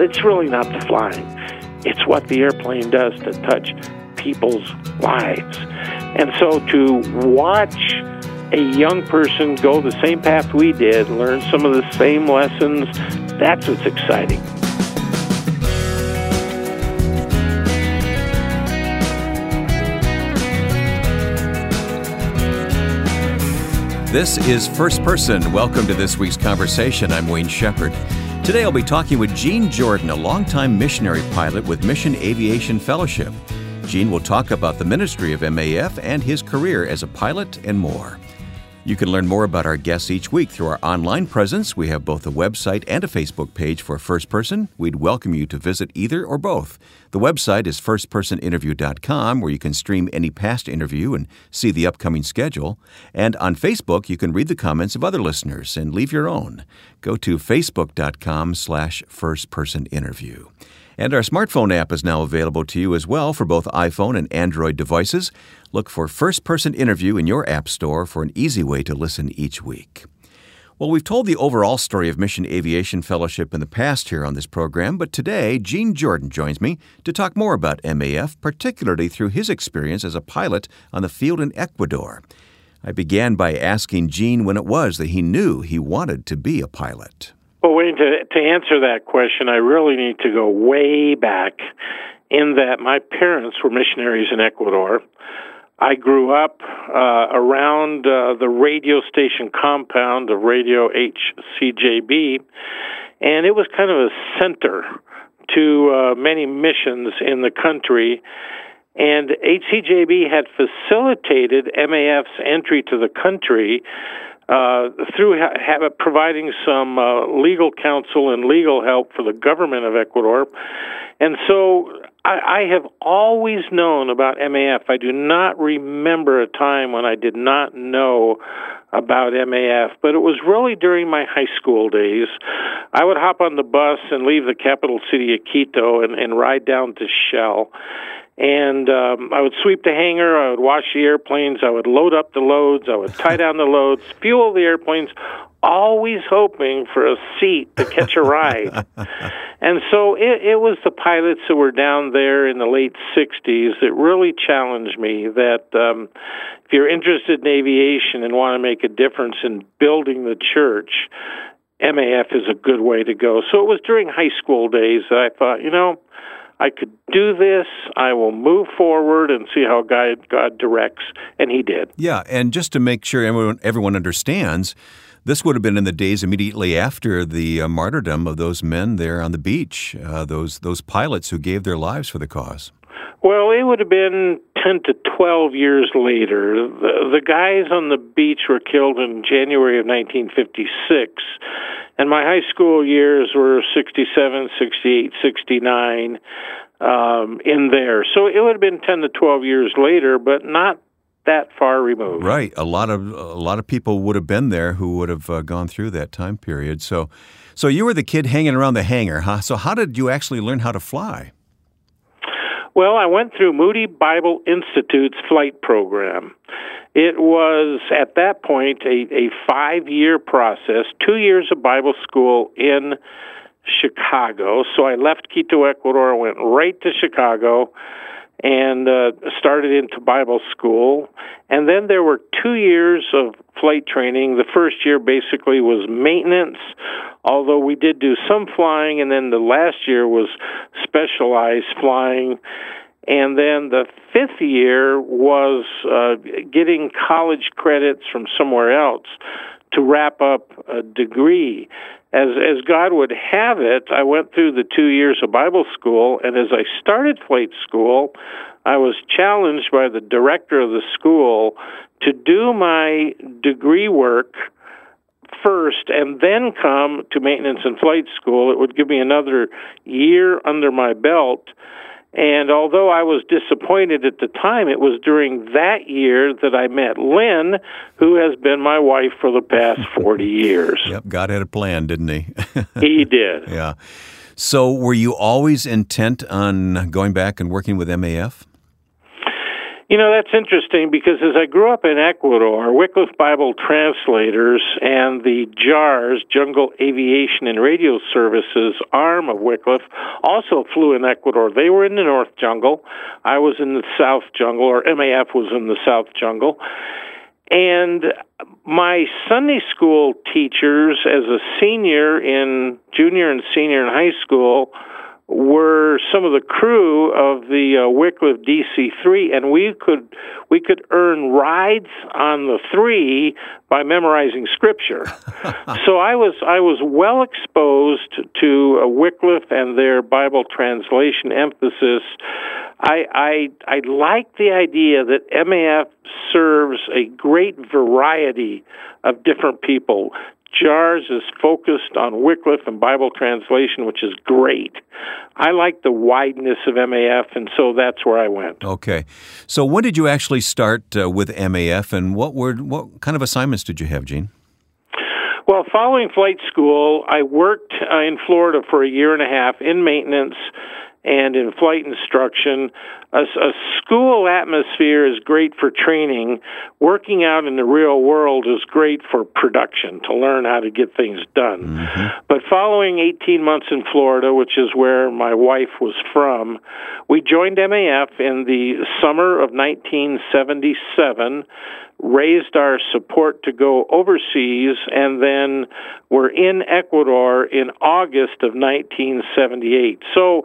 It's really not the flying, it's what the airplane does to touch people's lives. And so to watch a young person go the same path we did, learn some of the same lessons, that's what's exciting. This is First Person. Welcome to this week's conversation. I'm Wayne Shepherd. Today I'll be talking with Gene Jordan, a longtime missionary pilot with Mission Aviation Fellowship. Gene will talk about the ministry of MAF and his career as a pilot and more. You can learn more about our guests each week through our online presence. We have both a website and a Facebook page for First Person. We'd welcome you to visit either or both. The website is firstpersoninterview.com, where you can stream any past interview and see the upcoming schedule. And on Facebook, you can read the comments of other listeners and leave your own. Go to facebook.com slash firstpersoninterview. And our smartphone app is now available to you as well for both iPhone and Android devices. Look for First Person Interview in your App Store for an easy way to listen each week. Well, we've told the overall story of Mission Aviation Fellowship in the past here on this program, but today Gene Jordan joins me to talk more about MAF, particularly through his experience as a pilot on the field in Ecuador. I began by asking Gene when it was that he knew he wanted to be a pilot. Well, Wayne, to, to answer that question, I really need to go way back in that my parents were missionaries in Ecuador. I grew up uh, around uh, the radio station compound of Radio HCJB, and it was kind of a center to uh, many missions in the country. And HCJB had facilitated MAF's entry to the country uh, through ha- ha- providing some uh, legal counsel and legal help for the government of Ecuador. And so I, I have always known about MAF. I do not remember a time when I did not know about MAF, but it was really during my high school days. I would hop on the bus and leave the capital city of Quito and, and ride down to Shell and um, I would sweep the hangar. I would wash the airplanes. I would load up the loads. I would tie down the loads, fuel the airplanes, always hoping for a seat to catch a ride. and so it, it was the pilots who were down there in the late 60s that really challenged me that um, if you're interested in aviation and want to make a difference in building the church, MAF is a good way to go. So it was during high school days that I thought, you know, I could do this. I will move forward and see how God, God directs. And He did. Yeah, and just to make sure everyone, everyone understands, this would have been in the days immediately after the uh, martyrdom of those men there on the beach, uh, those those pilots who gave their lives for the cause. Well, it would have been 10 to 12 years later. The, the guys on the beach were killed in January of 1956, and my high school years were 67, 68, 69 um, in there. So it would have been 10 to 12 years later, but not that far removed. Right. A lot of a lot of people would have been there who would have uh, gone through that time period. So so you were the kid hanging around the hangar, huh? So how did you actually learn how to fly? Well, I went through Moody Bible Institute's flight program. It was at that point a, a five year process, two years of Bible school in Chicago. So I left Quito, Ecuador, went right to Chicago and uh, started into Bible school. And then there were two years of flight training. The first year basically was maintenance, although we did do some flying, and then the last year was specialized flying. And then the fifth year was uh, getting college credits from somewhere else to wrap up a degree as as God would have it, I went through the two years of Bible school, and as I started flight school, I was challenged by the director of the school to do my degree work first and then come to maintenance and flight school. It would give me another year under my belt and although I was disappointed at the time, it was during that year that I met Lynn, who has been my wife for the past 40 years. Yep, God had a plan, didn't he? he did. Yeah. So, were you always intent on going back and working with MAF? You know, that's interesting because as I grew up in Ecuador, Wycliffe Bible Translators and the JAARS, Jungle Aviation and Radio Services arm of Wycliffe, also flew in Ecuador. They were in the North Jungle. I was in the South Jungle, or MAF was in the South Jungle. And my Sunday school teachers, as a senior in junior and senior in high school, were some of the crew of the uh, Wycliffe DC-3, and we could we could earn rides on the three by memorizing scripture. so I was I was well exposed to uh, Wycliffe and their Bible translation emphasis. I I I like the idea that MAF serves a great variety of different people. JAARS is focused on Wycliffe and Bible translation, which is great. I like the wideness of MAF, and so that's where I went. Okay. So when did you actually start uh, with MAF, and what were what kind of assignments did you have, Gene? Well, following flight school, I worked uh, in Florida for a year and a half in maintenance and in flight instruction. A, a, school atmosphere is great for training. Working out in the real world is great for production, to learn how to get things done. Mm-hmm. But following 18 months in Florida, which is where my wife was from, we joined MAF in the summer of 1977 raised our support to go overseas, and then were in Ecuador in August of 1978. So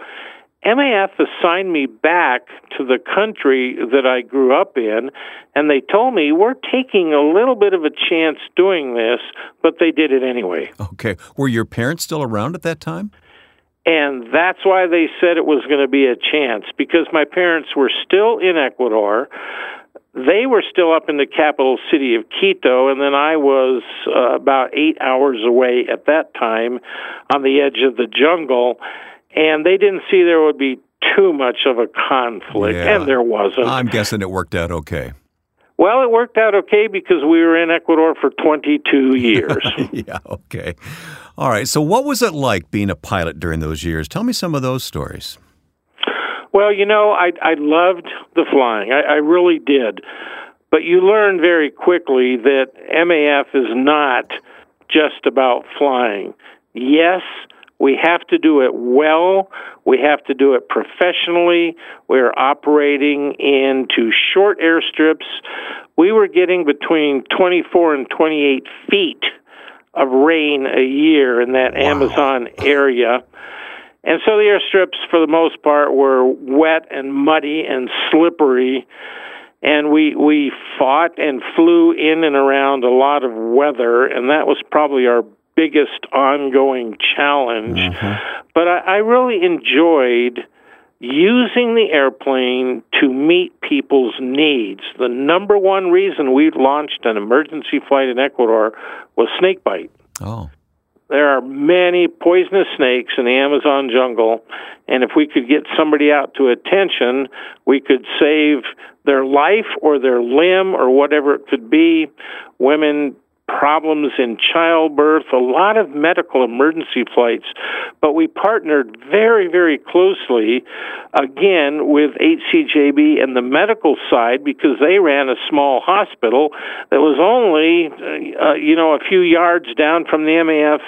MAF assigned me back to the country that I grew up in, and they told me, We're taking a little bit of a chance doing this, but they did it anyway. Okay. Were your parents still around at that time? And that's why they said it was going to be a chance, because my parents were still in Ecuador. They were still up in the capital city of Quito, and then I was uh, about eight hours away at that time on the edge of the jungle and they didn't see there would be too much of a conflict, yeah. and there wasn't. I'm guessing it worked out okay. Well, it worked out okay because we were in Ecuador for 22 years. yeah, okay. All right. So, what was it like being a pilot during those years? Tell me some of those stories. Well, you know, I I loved the flying. I, I really did. But you learn very quickly that MAF is not just about flying. Yes, we have to do it well. We have to do it professionally. We're operating into short airstrips. We were getting between 24 and 28 feet of rain a year in that wow. Amazon area. And so the airstrips, for the most part, were wet and muddy and slippery. And we we fought and flew in and around a lot of weather, and that was probably our biggest ongoing challenge. Mm-hmm. But I, I really enjoyed using the airplane to meet people's needs. The number one reason we launched an emergency flight in Ecuador was snake bite. Oh. There are many poisonous snakes in the Amazon jungle, and if we could get somebody out to attention, we could save their life or their limb or whatever it could be. Women problems in childbirth, a lot of medical emergency flights. But we partnered very, very closely, again, with HCJB and the medical side because they ran a small hospital that was only, uh, you know, a few yards down from the MAF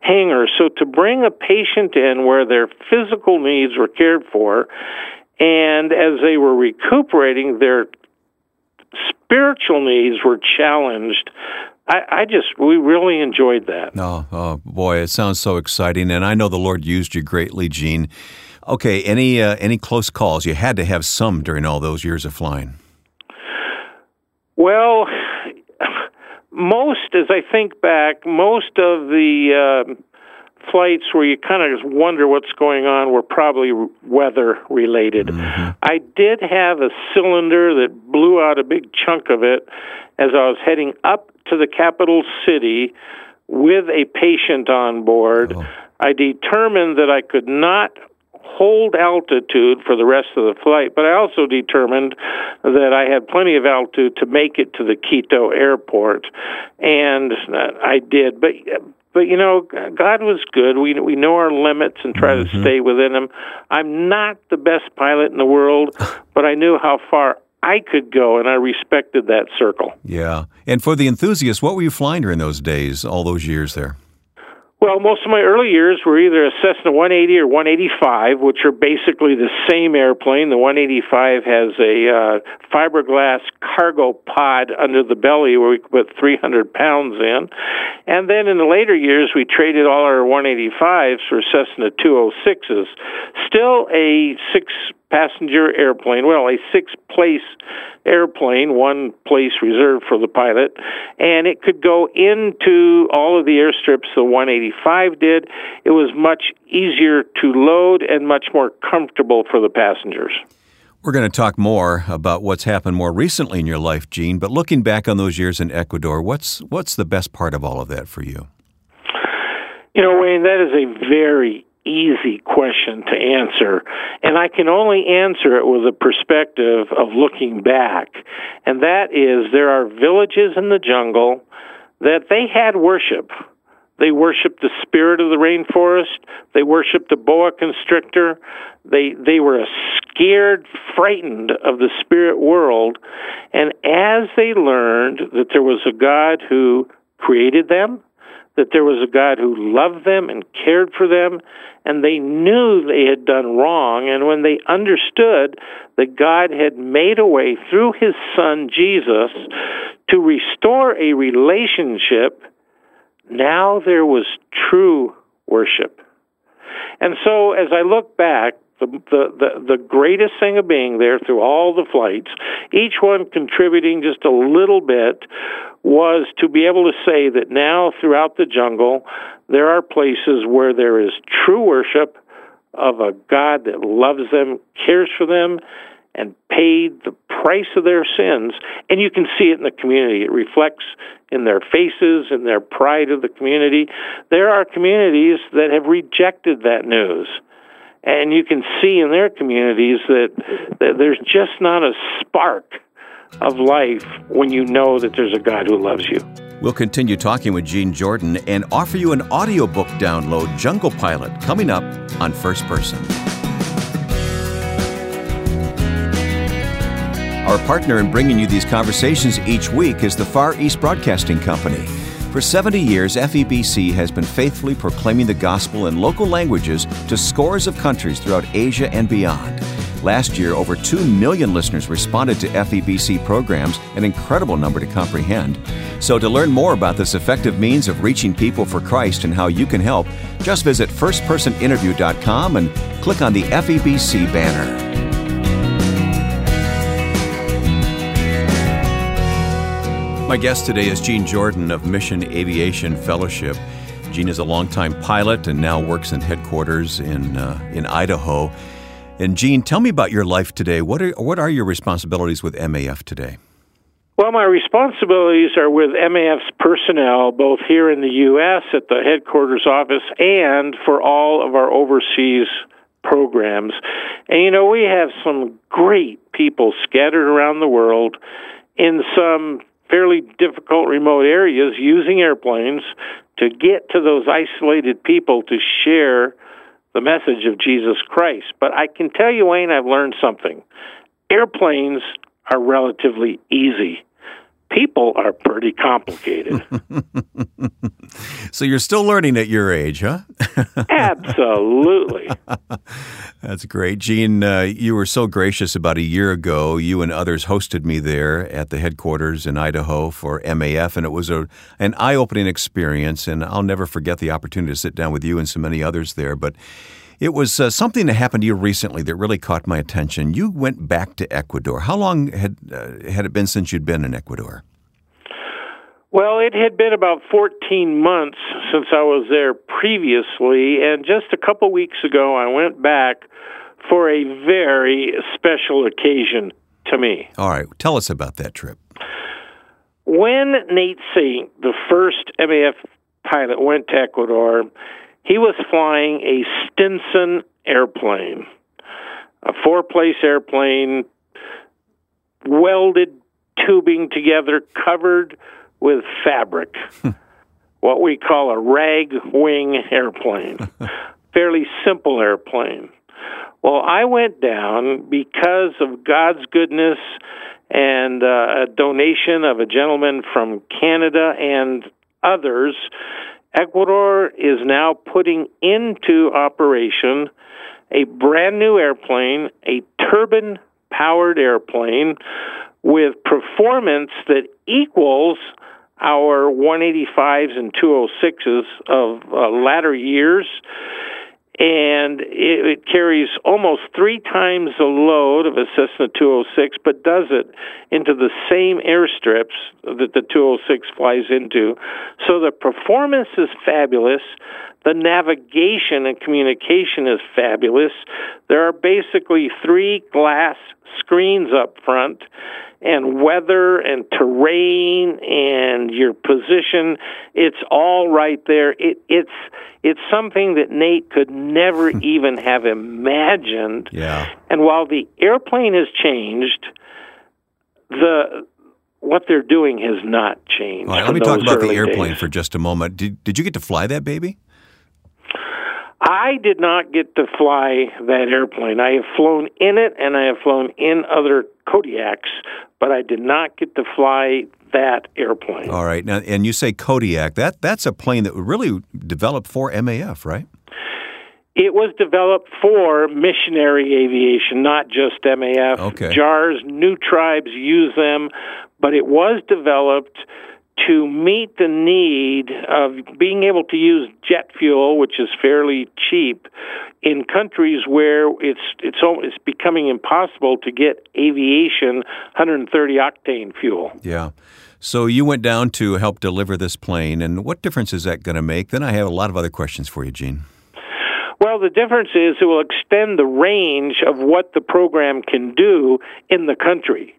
hangar. So to bring a patient in where their physical needs were cared for, and as they were recuperating, their spiritual needs were challenged I, I just we really enjoyed that. Oh, oh boy, it sounds so exciting, and I know the Lord used you greatly, Gene. Okay, any uh, any close calls? You had to have some during all those years of flying. Well, most, as I think back, most of the uh, flights where you kind of just wonder what's going on were probably weather related. Mm-hmm. I did have a cylinder that blew out a big chunk of it as I was heading up to the capital city with a patient on board. Oh. I determined that I could not hold altitude for the rest of the flight, but I also determined that I had plenty of altitude to make it to the Quito airport, and I did. But but you know, God was good. We we know our limits and try mm-hmm. to stay within them. I'm not the best pilot in the world, but I knew how far I could go, and I respected that circle. Yeah. And for the enthusiasts, what were you flying during those days, all those years there? Well, most of my early years were either a Cessna 180 or 185, which are basically the same airplane. The 185 has a uh, fiberglass cargo pod under the belly where we could put 300 pounds in. And then in the later years, we traded all our 185s for Cessna 206s. Still a six passenger airplane, well, a six place airplane, one place reserved for the pilot, and it could go into all of the airstrips the 185 did. It was much easier to load and much more comfortable for the passengers. We're going to talk more about what's happened more recently in your life, Gene, but looking back on those years in Ecuador, what's what's the best part of all of that for you? You know, Wayne, that is a very easy question to answer. And I can only answer it with a perspective of looking back. And that is there are villages in the jungle that they had worship. They worshiped the spirit of the rainforest. They worshiped the boa constrictor. They they were scared, frightened of the spirit world. And as they learned that there was a God who created them, that there was a God who loved them and cared for them, and they knew they had done wrong. And when they understood that God had made a way through his son Jesus to restore a relationship, now there was true worship. And so as I look back, the, the, the, greatest thing of being there through all the flights, each one contributing just a little bit, was to be able to say that now throughout the jungle, there are places where there is true worship of a God that loves them, cares for them, and paid the price of their sins. And you can see it in the community. It reflects in their faces, in their pride of the community. There are communities that have rejected that news. And you can see in their communities that, that there's just not a spark of life when you know that there's a God who loves you. We'll continue talking with Gene Jordan and offer you an audiobook download, Jungle Pilot, coming up on First Person. Our partner in bringing you these conversations each week is the Far East Broadcasting Company. For 70 years, FEBC has been faithfully proclaiming the gospel in local languages to scores of countries throughout Asia and beyond. Last year, over 2 million listeners responded to FEBC programs, an incredible number to comprehend. So, to learn more about this effective means of reaching people for Christ and how you can help, just visit firstpersoninterview.com and click on the FEBC banner. My guest today is Gene Jordan of Mission Aviation Fellowship. Gene is a longtime pilot and now works in headquarters in uh, in Idaho. And Gene, tell me about your life today. What are what are your responsibilities with MAF today? Well, my responsibilities are with MAF's personnel, both here in the U.S. at the headquarters office and for all of our overseas programs. And you know, we have some great people scattered around the world in some fairly difficult remote areas using airplanes to get to those isolated people to share the message of Jesus Christ. But I can tell you, Wayne, I've learned something. Airplanes are relatively easy people are pretty complicated. so you're still learning at your age, huh? Absolutely. That's great. Gene, uh, you were so gracious about a year ago. You and others hosted me there at the headquarters in Idaho for MAF, and it was a, an eye opening experience. And I'll never forget the opportunity to sit down with you and so many others there. But it was uh, something that happened to you recently that really caught my attention. You went back to Ecuador. How long had uh, had it been since you'd been in Ecuador? Well, it had been about 14 months since I was there previously, and just a couple weeks ago I went back for a very special occasion to me. All right, tell us about that trip. When Nate Saint, the first MAF pilot, went to Ecuador, he was flying a Stinson airplane, a four place airplane, welded tubing together, covered with fabric, what we call a rag wing airplane, fairly simple airplane. Well, I went down because of God's goodness and uh, a donation of a gentleman from Canada and others. Ecuador is now putting into operation a brand new airplane, a turbine powered airplane with performance that equals our 185s and 206s of uh, latter years and it, it, carries almost three times the load of a Cessna 206, but does it into the same airstrips that the 206 flies into. So the performance is fabulous. The navigation and communication is fabulous. There are basically three glass screens up front and weather and terrain and your position it's all right there. It it's it's something that Nate could never even have imagined. Yeah. And while the airplane has changed the what they're doing has not changed all right let me talk about the airplane days. for just a moment. Did did you get to fly that baby I did not get to fly that airplane. I have flown in it and I have flown in other Kodiaks, but I did not get to fly that airplane. All right. Now and you say Kodiak. That that's a plane that was really developed for MAF, right? It was developed for missionary aviation, not just MAF. Okay. JAARS, new tribes use them, but it was developed to meet the need of being able to use jet fuel, which is fairly cheap, in countries where it's it's it's becoming impossible to get aviation 130 octane fuel. Yeah. So you went down to help deliver this plane, and what difference is that going to make? Then I have a lot of other questions for you, Gene. Well, the difference is it will extend the range of what the program can do in the country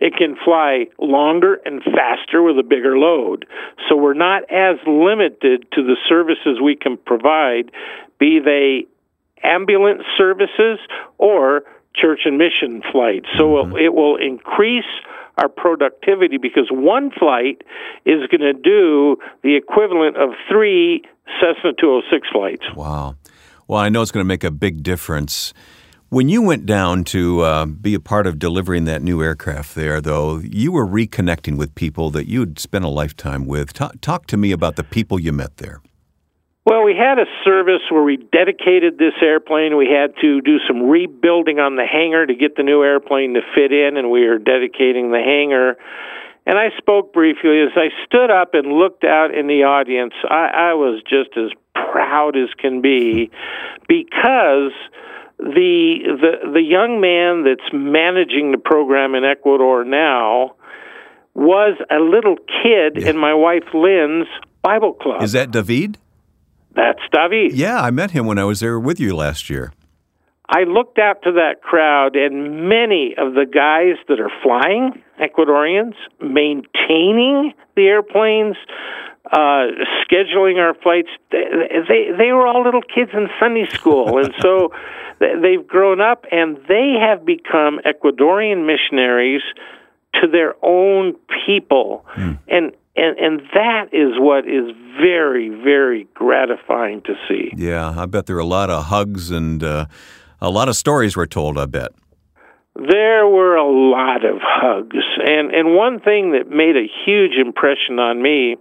it can fly longer and faster with a bigger load. So we're not as limited to the services we can provide, be they ambulance services or church and mission flights. So mm-hmm. it will increase our productivity because one flight is going to do the equivalent of three Cessna 206 flights. Wow. Well, I know it's going to make a big difference when you went down to uh, be a part of delivering that new aircraft there, though, you were reconnecting with people that you'd spent a lifetime with. Talk, talk to me about the people you met there. Well, we had a service where we dedicated this airplane. We had to do some rebuilding on the hangar to get the new airplane to fit in, and we were dedicating the hangar. And I spoke briefly. As I stood up and looked out in the audience, I, I was just as proud as can be because the the the young man that's managing the program in Ecuador now was a little kid yeah. in my wife Lynn's Bible club. Is that David? That's David. Yeah, I met him when I was there with you last year. I looked out to that crowd, and many of the guys that are flying, Ecuadorians, maintaining the airplanes, uh, scheduling our flights, they, they they were all little kids in Sunday school, and so they've grown up and they have become Ecuadorian missionaries to their own people, mm. and and and that is what is very very gratifying to see. Yeah, I bet there are a lot of hugs and uh, a lot of stories were told. I bet. There were a lot of hugs, and and one thing that made a huge impression on me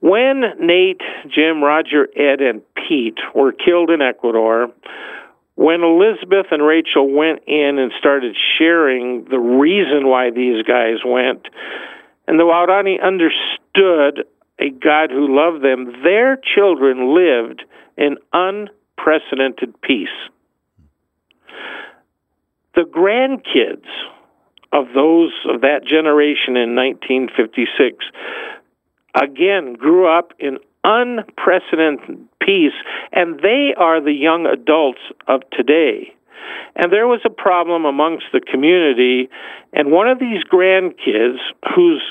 when Nate, Jim, Roger, Ed, and Pete were killed in Ecuador, when Elizabeth and Rachel went in and started sharing the reason why these guys went, and the Waorani understood a God who loved them, their children lived in unprecedented peace. The grandkids of those of that generation in 1956 again grew up in unprecedented peace, and they are the young adults of today. And there was a problem amongst the community, and one of these grandkids, whose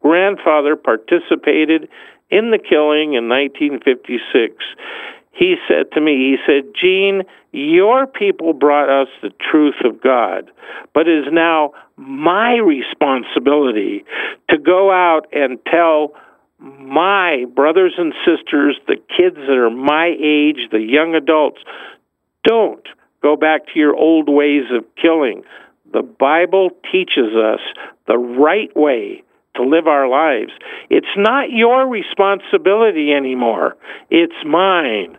grandfather participated in the killing in 1956, he said to me, he said, Gene, your people brought us the truth of God, but it is now my responsibility to go out and tell my brothers and sisters, the kids that are my age, the young adults, don't go back to your old ways of killing. the Bible teaches us the right way to live our lives. It's not your responsibility anymore, it's mine.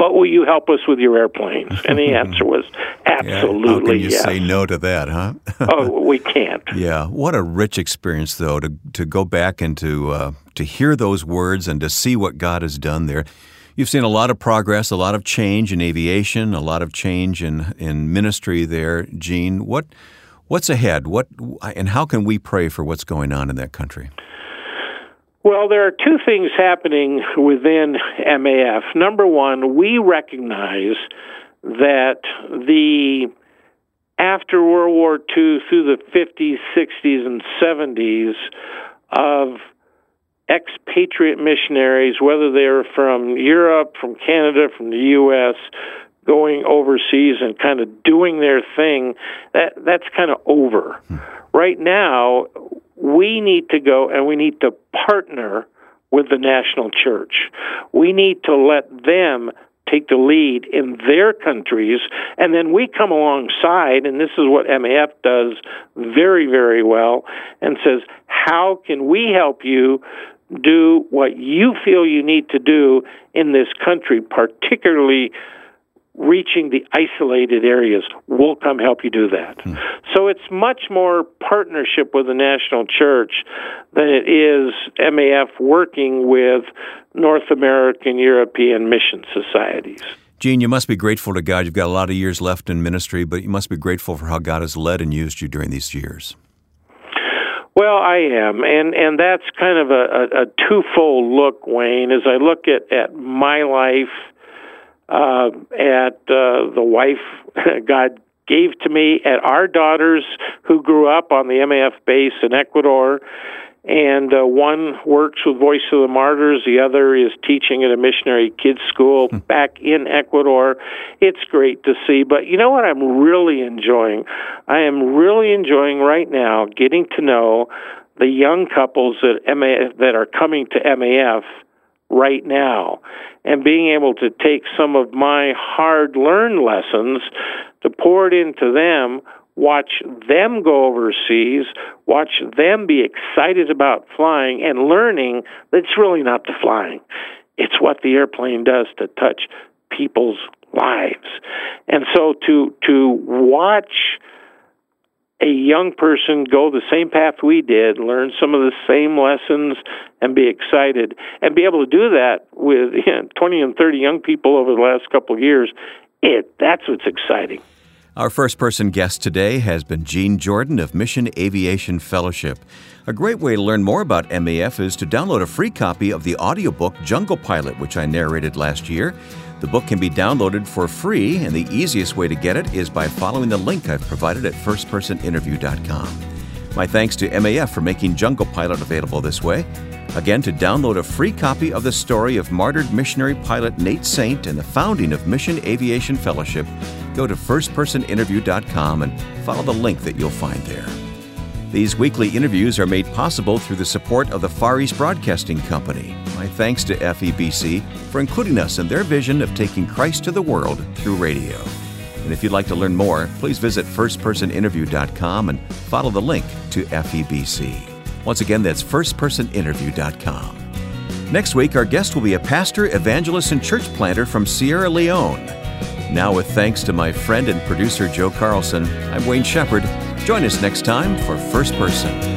But will you help us with your airplanes? And the answer was absolutely yeah. How can you yes. say no to that, huh? oh, we can't. Yeah. What a rich experience, though, to to go back and to uh, to hear those words and to see what God has done there. You've seen a lot of progress, a lot of change in aviation, a lot of change in, in ministry there, Gene. What what's ahead? What and how can we pray for what's going on in that country? Well, there are two things happening within MAF. Number one, we recognize that the after World War II through the 50s, 60s, and 70s of expatriate missionaries, whether they're from Europe, from Canada, from the U.S., going overseas and kind of doing their thing, that that's kind of over. Hmm. Right now, we need to go and we need to partner with the national church. We need to let them take the lead in their countries, and then we come alongside, and this is what MAF does very, very well, and says, How can we help you do what you feel you need to do in this country, particularly reaching the isolated areas. We'll come help you do that. Hmm. So it's much more partnership with the national church than it is MAF working with North American European mission societies. Gene, you must be grateful to God. You've got a lot of years left in ministry, but you must be grateful for how God has led and used you during these years. Well, I am, and and that's kind of a, a, a twofold look, Wayne. As I look at at my life, uh, at uh, the wife God gave to me, at our daughters who grew up on the MAF base in Ecuador, and uh, one works with Voice of the Martyrs, the other is teaching at a missionary kids school hmm. back in Ecuador. It's great to see, but you know what I'm really enjoying? I am really enjoying right now getting to know the young couples that MAF, that are coming to MAF right now and being able to take some of my hard learned lessons to pour it into them watch them go overseas, watch them be excited about flying and learning that it's really not the flying. It's what the airplane does to touch people's lives. And so to to watch a young person go the same path we did, learn some of the same lessons, and be excited, and be able to do that with you know, 20 and 30 young people over the last couple of years, it that's what's exciting. Our first person guest today has been Gene Jordan of Mission Aviation Fellowship. A great way to learn more about MAF is to download a free copy of the audiobook Jungle Pilot, which I narrated last year. The book can be downloaded for free, and the easiest way to get it is by following the link I've provided at firstpersoninterview.com. My thanks to MAF for making Jungle Pilot available this way. Again, to download a free copy of the story of martyred missionary pilot Nate Saint and the founding of Mission Aviation Fellowship, go to firstpersoninterview.com and follow the link that you'll find there. These weekly interviews are made possible through the support of the Far East Broadcasting Company. My thanks to FEBC for including us in their vision of taking Christ to the world through radio. And if you'd like to learn more, please visit firstpersoninterview.com and follow the link to FEBC. Once again, that's firstpersoninterview.com. Next week, our guest will be a pastor, evangelist, and church planter from Sierra Leone. Now, with thanks to my friend and producer Joe Carlson, I'm Wayne Shepherd. Join us next time for First Person.